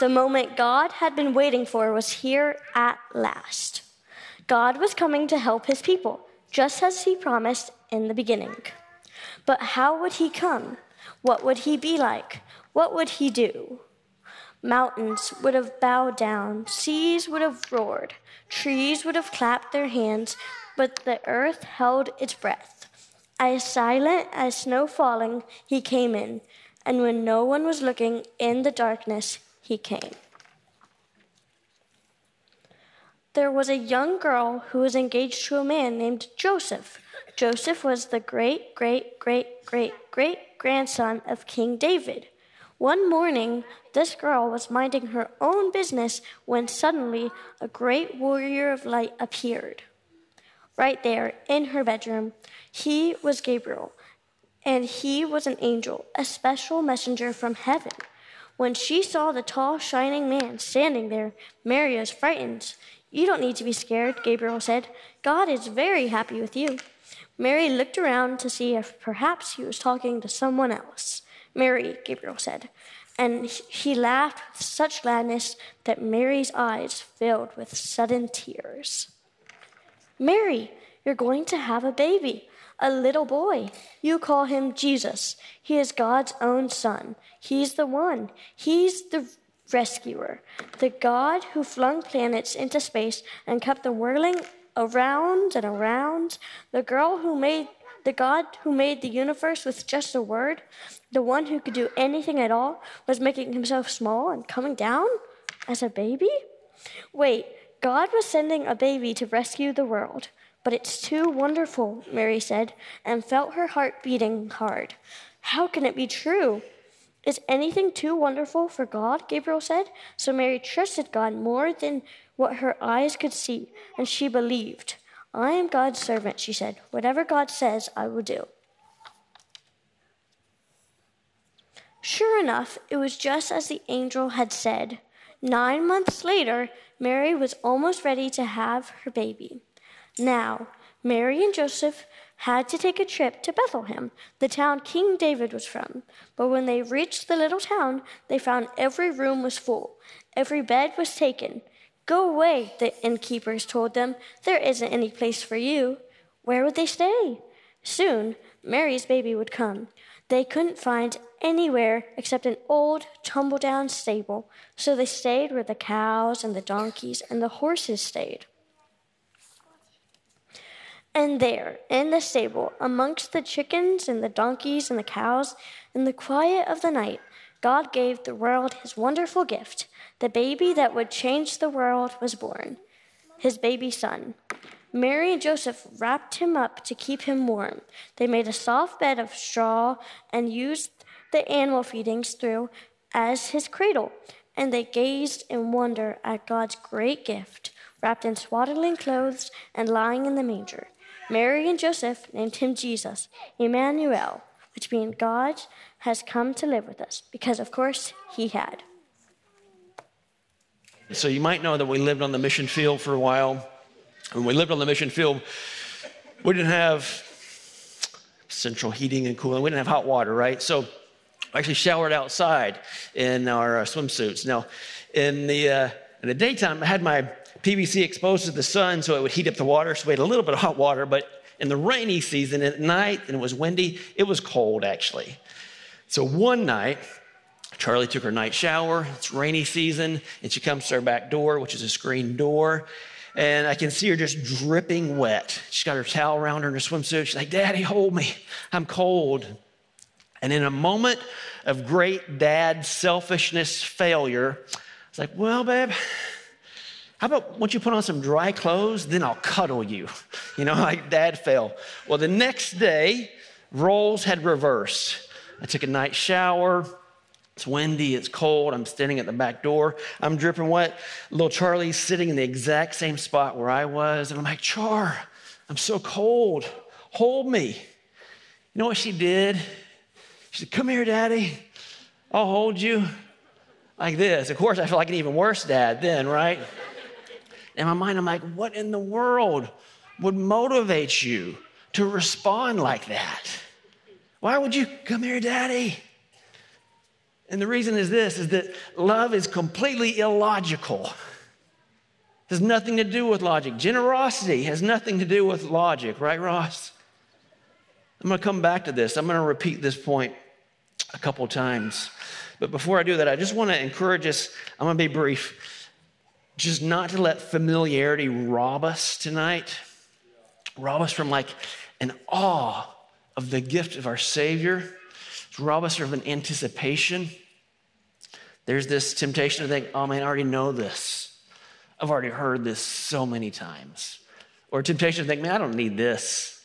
The moment God had been waiting for was here at last. God was coming to help his people, just as he promised in the beginning. But how would he come? What would he be like? What would he do? Mountains would have bowed down, seas would have roared, trees would have clapped their hands, but the earth held its breath. As silent as snow falling, he came in, and when no one was looking in the darkness, he came. There was a young girl who was engaged to a man named Joseph. Joseph was the great, great, great, great, great grandson of King David. One morning, this girl was minding her own business when suddenly a great warrior of light appeared. Right there in her bedroom, he was Gabriel, and he was an angel, a special messenger from heaven. When she saw the tall, shining man standing there, Mary was frightened. You don't need to be scared, Gabriel said. God is very happy with you. Mary looked around to see if perhaps he was talking to someone else. Mary, Gabriel said. And he laughed with such gladness that Mary's eyes filled with sudden tears. Mary, you're going to have a baby a little boy. You call him Jesus. He is God's own son. He's the one. He's the rescuer, the God who flung planets into space and kept them whirling around and around, the girl who made the God who made the universe with just a word, the one who could do anything at all, was making himself small and coming down as a baby? Wait, God was sending a baby to rescue the world. But it's too wonderful, Mary said, and felt her heart beating hard. How can it be true? Is anything too wonderful for God? Gabriel said. So Mary trusted God more than what her eyes could see, and she believed. I am God's servant, she said. Whatever God says, I will do. Sure enough, it was just as the angel had said. Nine months later, Mary was almost ready to have her baby. Now, Mary and Joseph had to take a trip to Bethlehem, the town King David was from. But when they reached the little town, they found every room was full, every bed was taken. Go away, the innkeepers told them. There isn't any place for you. Where would they stay? Soon, Mary's baby would come. They couldn't find anywhere except an old, tumble down stable, so they stayed where the cows and the donkeys and the horses stayed. And there, in the stable, amongst the chickens and the donkeys and the cows, in the quiet of the night, God gave the world his wonderful gift. The baby that would change the world was born, his baby son. Mary and Joseph wrapped him up to keep him warm. They made a soft bed of straw and used the animal feedings through as his cradle. And they gazed in wonder at God's great gift, wrapped in swaddling clothes and lying in the manger. Mary and Joseph named him Jesus, Emmanuel, which means God has come to live with us, because of course he had. So you might know that we lived on the mission field for a while. When we lived on the mission field, we didn't have central heating and cooling. We didn't have hot water, right? So I actually showered outside in our swimsuits. Now, in the uh, in the daytime, I had my PVC exposed to the sun so it would heat up the water. So we had a little bit of hot water, but in the rainy season at night and it was windy, it was cold actually. So one night, Charlie took her night shower. It's rainy season, and she comes to her back door, which is a screen door. And I can see her just dripping wet. She's got her towel around her in her swimsuit. She's like, Daddy, hold me. I'm cold. And in a moment of great dad selfishness failure, I was like, Well, babe, how about once you put on some dry clothes, then I'll cuddle you? You know, like dad fell. Well, the next day, roles had reversed. I took a night shower. It's windy, it's cold. I'm standing at the back door. I'm dripping wet. Little Charlie's sitting in the exact same spot where I was. And I'm like, Char, I'm so cold. Hold me. You know what she did? She said, Come here, Daddy. I'll hold you. Like this. Of course, I feel like an even worse dad then, right? In my mind, I'm like, What in the world would motivate you to respond like that? Why would you come here, Daddy? And the reason is this is that love is completely illogical. It has nothing to do with logic. Generosity has nothing to do with logic, right, Ross? I'm going to come back to this. I'm going to repeat this point a couple times. But before I do that, I just want to encourage us. I'm going to be brief. Just not to let familiarity rob us tonight, rob us from like an awe of the gift of our Savior rob us of an anticipation. There's this temptation to think, oh man, I already know this. I've already heard this so many times. Or temptation to think, man, I don't need this,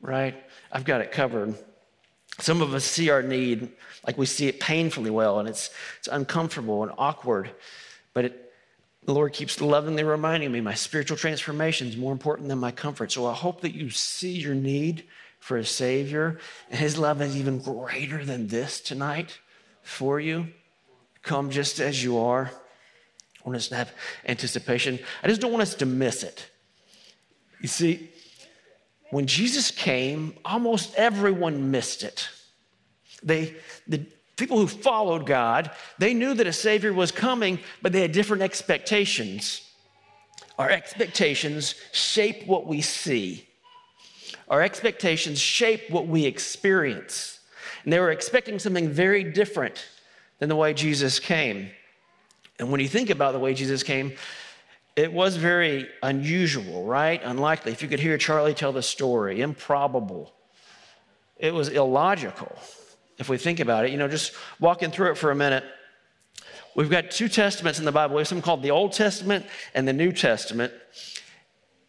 right? I've got it covered. Some of us see our need like we see it painfully well, and it's, it's uncomfortable and awkward. But it, the Lord keeps lovingly reminding me my spiritual transformation is more important than my comfort. So I hope that you see your need for a Savior. And His love is even greater than this tonight for you. Come just as you are. I want us to have anticipation. I just don't want us to miss it. You see, when Jesus came, almost everyone missed it. They, the people who followed God, they knew that a Savior was coming, but they had different expectations. Our expectations shape what we see. Our expectations shape what we experience. And they were expecting something very different than the way Jesus came. And when you think about the way Jesus came, it was very unusual, right? Unlikely. If you could hear Charlie tell the story, improbable. It was illogical if we think about it. You know, just walking through it for a minute. We've got two testaments in the Bible. We have something called the Old Testament and the New Testament.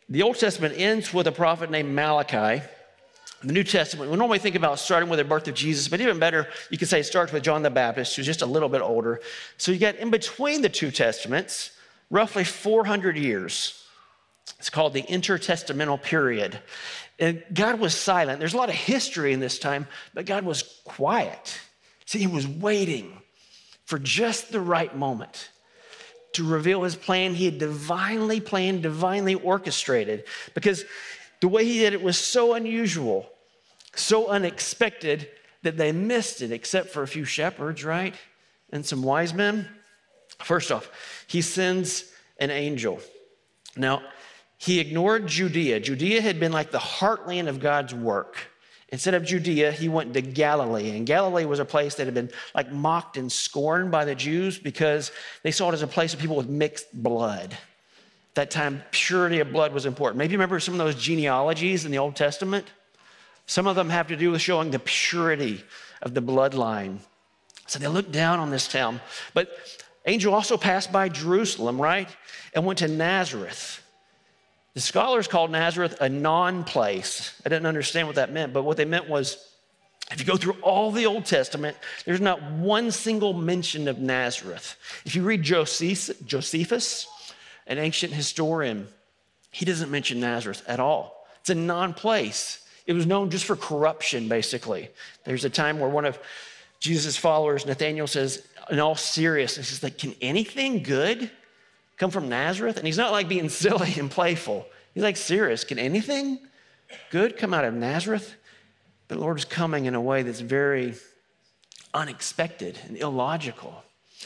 The Old Testament ends with a prophet named Malachi. The New Testament, we normally think about starting with the birth of Jesus, but even better, you could say it starts with John the Baptist, who's just a little bit older. So you get in between the two testaments, roughly 400 years. It's called the intertestamental period. And God was silent. There's a lot of history in this time, but God was quiet. See, He was waiting for just the right moment to reveal his plan. He had divinely planned, divinely orchestrated, because the way he did it was so unusual, so unexpected that they missed it, except for a few shepherds, right? And some wise men. First off, he sends an angel. Now, he ignored Judea. Judea had been like the heartland of God's work. Instead of Judea, he went to Galilee. And Galilee was a place that had been like mocked and scorned by the Jews because they saw it as a place of people with mixed blood. At that time, purity of blood was important. Maybe you remember some of those genealogies in the Old Testament? Some of them have to do with showing the purity of the bloodline. So they looked down on this town. But angel also passed by Jerusalem, right? And went to Nazareth. The scholars called Nazareth a non place. I didn't understand what that meant, but what they meant was if you go through all the Old Testament, there's not one single mention of Nazareth. If you read Josephus, an ancient historian, he doesn't mention Nazareth at all. It's a non place. It was known just for corruption, basically. There's a time where one of Jesus' followers, Nathaniel, says, in all seriousness, he's like, Can anything good come from Nazareth? And he's not like being silly and playful. He's like serious. Can anything good come out of Nazareth? But the Lord is coming in a way that's very unexpected and illogical.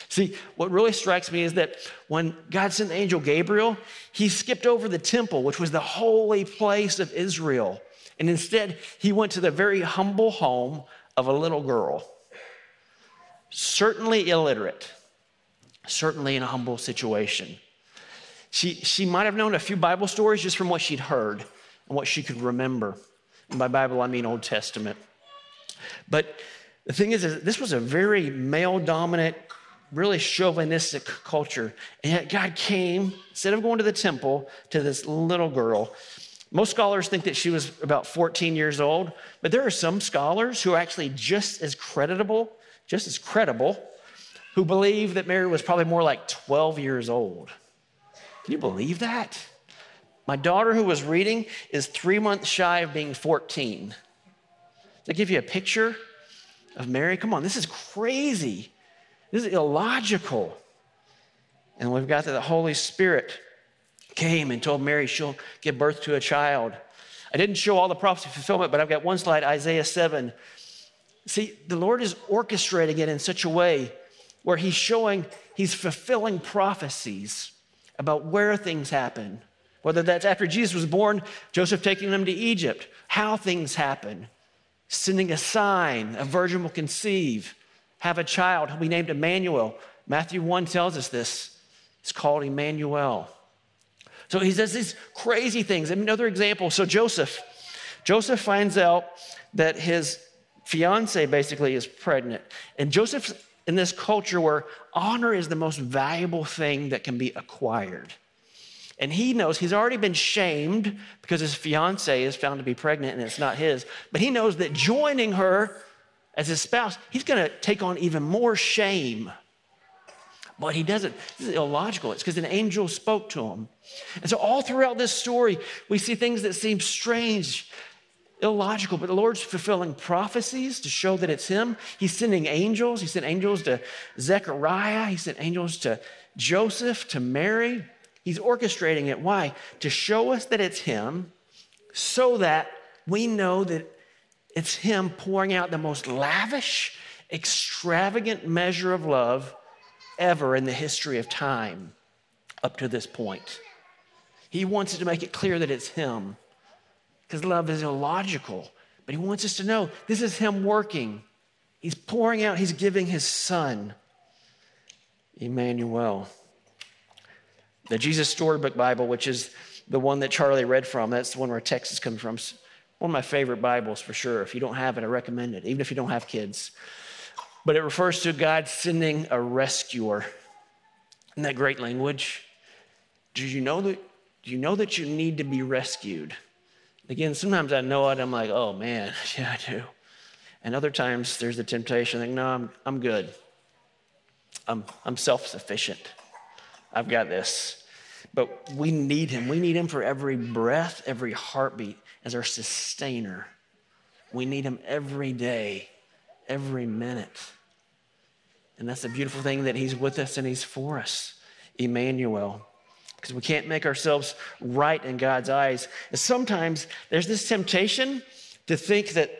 See, what really strikes me is that when God sent the angel Gabriel, he skipped over the temple, which was the holy place of Israel. And instead, he went to the very humble home of a little girl, certainly illiterate, certainly in a humble situation. She, she might have known a few Bible stories just from what she'd heard and what she could remember. And by Bible, I mean Old Testament. But the thing is, is this was a very male dominant, really chauvinistic culture. And yet God came, instead of going to the temple, to this little girl. Most scholars think that she was about 14 years old, but there are some scholars who are actually just as creditable, just as credible, who believe that Mary was probably more like 12 years old. Can you believe that? My daughter, who was reading, is three months shy of being 14. To give you a picture of Mary, come on, this is crazy. This is illogical. And we've got that the Holy Spirit came and told Mary she'll give birth to a child. I didn't show all the prophecy fulfillment, but I've got one slide, Isaiah 7. See, the Lord is orchestrating it in such a way where He's showing, He's fulfilling prophecies about where things happen. Whether that's after Jesus was born, Joseph taking them to Egypt, how things happen, sending a sign, a virgin will conceive, have a child, he'll be named Emmanuel. Matthew 1 tells us this. It's called Emmanuel. So he says these crazy things. Another example. So Joseph, Joseph finds out that his fiance basically is pregnant. And Joseph's in this culture where honor is the most valuable thing that can be acquired. And he knows he's already been shamed because his fiance is found to be pregnant and it's not his. But he knows that joining her as his spouse, he's going to take on even more shame. But he doesn't. This is illogical. It's because an angel spoke to him. And so, all throughout this story, we see things that seem strange, illogical, but the Lord's fulfilling prophecies to show that it's Him. He's sending angels. He sent angels to Zechariah, He sent angels to Joseph, to Mary. He's orchestrating it. Why? To show us that it's Him so that we know that it's Him pouring out the most lavish, extravagant measure of love ever in the history of time up to this point. He wants to make it clear that it's Him because love is illogical. But He wants us to know this is Him working. He's pouring out, He's giving His Son, Emmanuel. The Jesus Storybook Bible, which is the one that Charlie read from, that's the one where Texas comes from. One of my favorite Bibles for sure. If you don't have it, I recommend it, even if you don't have kids. But it refers to God sending a rescuer. Isn't that great language? Do you know that, do you know that you need to be rescued? Again, sometimes I know it, I'm like, oh man, yeah, I do. And other times there's the temptation, like, no, I'm, I'm good. I'm, I'm self sufficient. I've got this. But we need him. We need him for every breath, every heartbeat as our sustainer. We need him every day, every minute. And that's the beautiful thing that he's with us and he's for us. Emmanuel. Because we can't make ourselves right in God's eyes. And sometimes there's this temptation to think that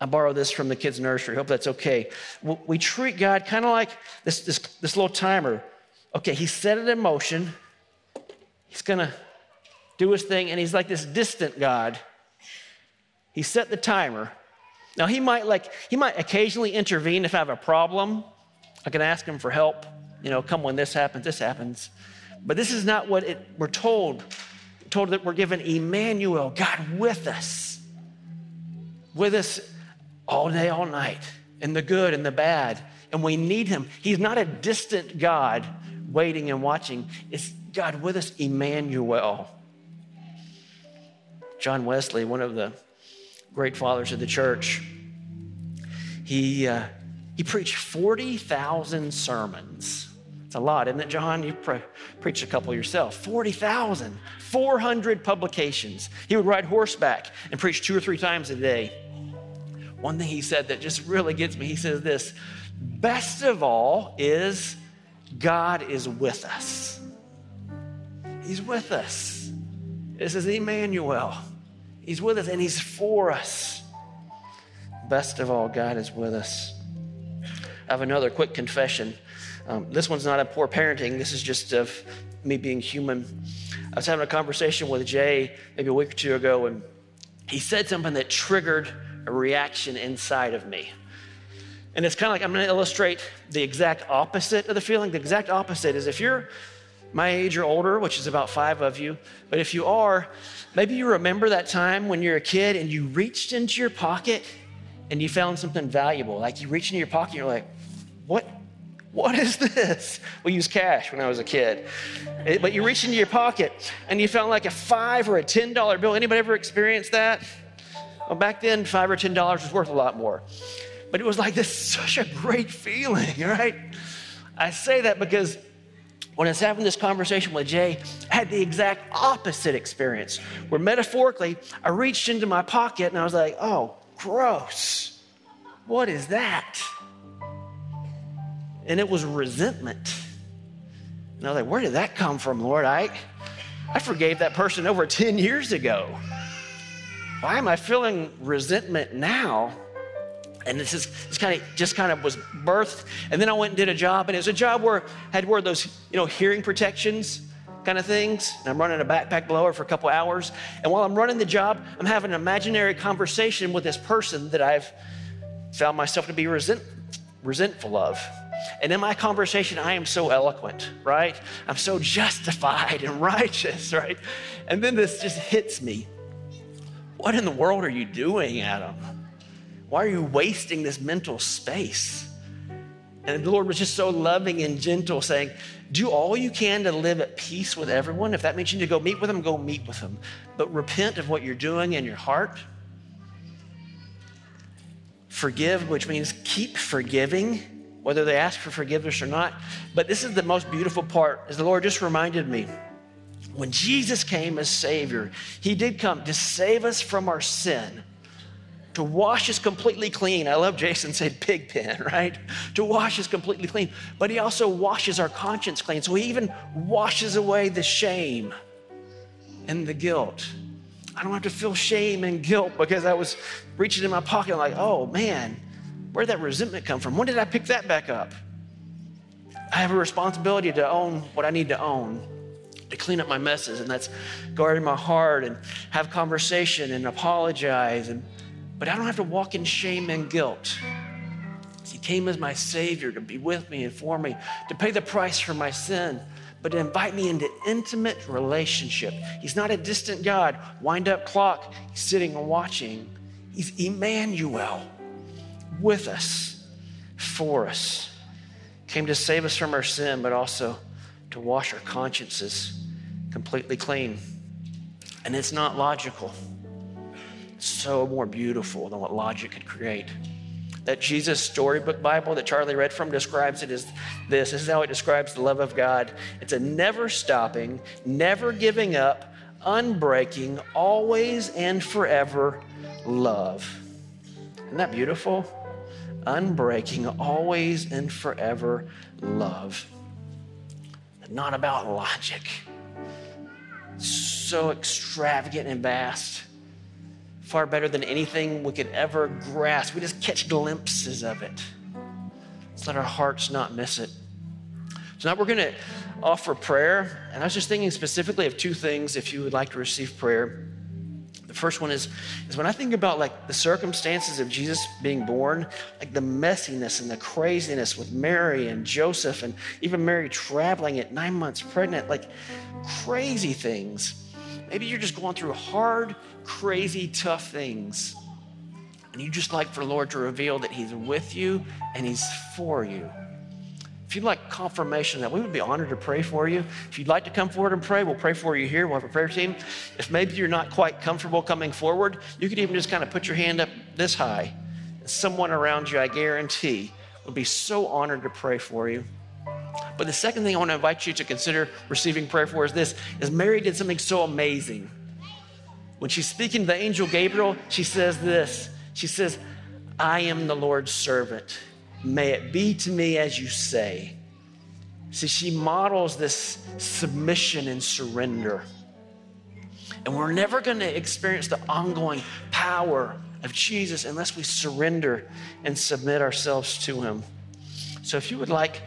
I borrow this from the kids' nursery. Hope that's okay. We treat God kind of like this, this, this little timer okay, he set it in motion. He's going to do his thing, and he's like this distant God. He set the timer. Now he might like he might occasionally intervene if I have a problem. I can ask him for help. You know, come when this happens, this happens. But this is not what it, we're told. Told that we're given Emmanuel, God with us, with us all day, all night, in the good and the bad. And we need him. He's not a distant God waiting and watching. It's God with us, Emmanuel. John Wesley, one of the great fathers of the church, he, uh, he preached 40,000 sermons. It's a lot, isn't it, John? You pre- preached a couple yourself. 40,000, 400 publications. He would ride horseback and preach two or three times a day. One thing he said that just really gets me, he says this best of all is God is with us. He's with us. This is Emmanuel. He's with us and He's for us. Best of all, God is with us. I have another quick confession. Um, this one's not a poor parenting, this is just of me being human. I was having a conversation with Jay maybe a week or two ago, and he said something that triggered a reaction inside of me. And it's kind of like I'm going to illustrate the exact opposite of the feeling. The exact opposite is if you're my age or older, which is about five of you, but if you are, maybe you remember that time when you're a kid and you reached into your pocket and you found something valuable. Like you reach into your pocket and you're like, what? What is this? We used cash when I was a kid. It, but you reach into your pocket and you found like a five or a ten dollar bill. Anybody ever experienced that? Well, back then, five or ten dollars was worth a lot more. But it was like this such a great feeling, right? I say that because when I was having this conversation with Jay, I had the exact opposite experience where metaphorically, I reached into my pocket and I was like, oh, gross. What is that? And it was resentment. And I was like, where did that come from, Lord? I, I forgave that person over 10 years ago. Why am I feeling resentment now? And this is this kind of just kind of was birthed. And then I went and did a job, and it was a job where I had wore those, you know, hearing protections kind of things. And I'm running a backpack blower for a couple hours. And while I'm running the job, I'm having an imaginary conversation with this person that I've found myself to be resent, resentful of. And in my conversation, I am so eloquent, right? I'm so justified and righteous, right? And then this just hits me. What in the world are you doing, Adam? Why are you wasting this mental space? And the Lord was just so loving and gentle, saying, Do all you can to live at peace with everyone. If that means you need to go meet with them, go meet with them. But repent of what you're doing in your heart. Forgive, which means keep forgiving, whether they ask for forgiveness or not. But this is the most beautiful part, as the Lord just reminded me. When Jesus came as Savior, He did come to save us from our sin to wash us completely clean. I love Jason said pig pen, right? To wash us completely clean. But he also washes our conscience clean. So he even washes away the shame and the guilt. I don't have to feel shame and guilt because I was reaching in my pocket like, oh man, where'd that resentment come from? When did I pick that back up? I have a responsibility to own what I need to own, to clean up my messes, and that's guarding my heart and have conversation and apologize and but I don't have to walk in shame and guilt. He came as my Savior to be with me and for me, to pay the price for my sin, but to invite me into intimate relationship. He's not a distant God, wind up clock, he's sitting and watching. He's Emmanuel with us, for us. Came to save us from our sin, but also to wash our consciences completely clean. And it's not logical It's so more beautiful than what logic could create. That Jesus storybook Bible that Charlie read from describes it as this. This is how it describes the love of God. It's a never stopping, never giving up, unbreaking, always and forever love. Isn't that beautiful? Unbreaking, always and forever love. Not about logic. So extravagant and vast far better than anything we could ever grasp. We just catch glimpses of it. Let's let our hearts not miss it. So now we're going to offer prayer. And I was just thinking specifically of two things if you would like to receive prayer. The first one is, is when I think about like the circumstances of Jesus being born, like the messiness and the craziness with Mary and Joseph, and even Mary traveling at nine months pregnant, like crazy things. Maybe you're just going through hard, crazy, tough things. And you just like for the Lord to reveal that He's with you and He's for you. If you'd like confirmation that, we would be honored to pray for you. If you'd like to come forward and pray, we'll pray for you here. We'll have a prayer team. If maybe you're not quite comfortable coming forward, you could even just kind of put your hand up this high. Someone around you, I guarantee, would be so honored to pray for you. But the second thing I want to invite you to consider receiving prayer for is this is Mary did something so amazing. When she's speaking to the angel Gabriel, she says this. She says, I am the Lord's servant. May it be to me as you say. See, she models this submission and surrender. And we're never going to experience the ongoing power of Jesus unless we surrender and submit ourselves to Him. So if you would like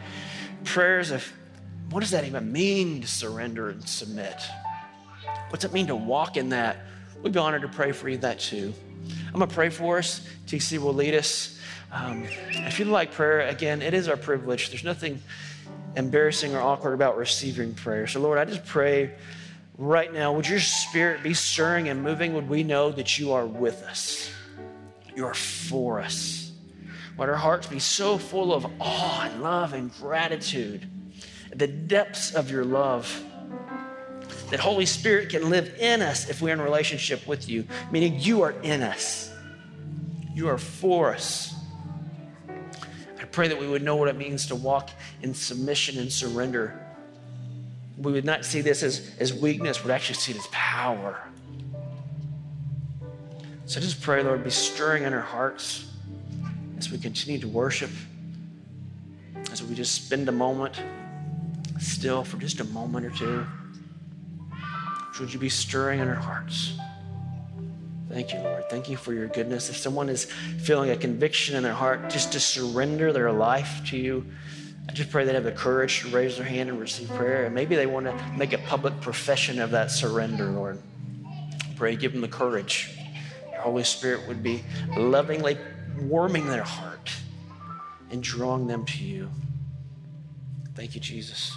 prayers of what does that even mean to surrender and submit? What's it mean to walk in that? We'd be honored to pray for you that too. I'm going to pray for us. TC will lead us. Um, if you'd like prayer, again, it is our privilege. There's nothing embarrassing or awkward about receiving prayer. So, Lord, I just pray right now, would your spirit be stirring and moving? Would we know that you are with us? You are for us. Would our hearts be so full of awe and love and gratitude, the depths of your love, that Holy Spirit can live in us if we're in relationship with you, meaning you are in us, you are for us. I pray that we would know what it means to walk in submission and surrender. We would not see this as, as weakness, we'd actually see it as power. So just pray, Lord, be stirring in our hearts as we continue to worship, as we just spend a moment still for just a moment or two. Would you be stirring in our hearts? Thank you, Lord. Thank you for your goodness. If someone is feeling a conviction in their heart just to surrender their life to you, I just pray they have the courage to raise their hand and receive prayer. And maybe they want to make a public profession of that surrender, Lord. Pray, give them the courage. Your Holy Spirit would be lovingly warming their heart and drawing them to you. Thank you, Jesus.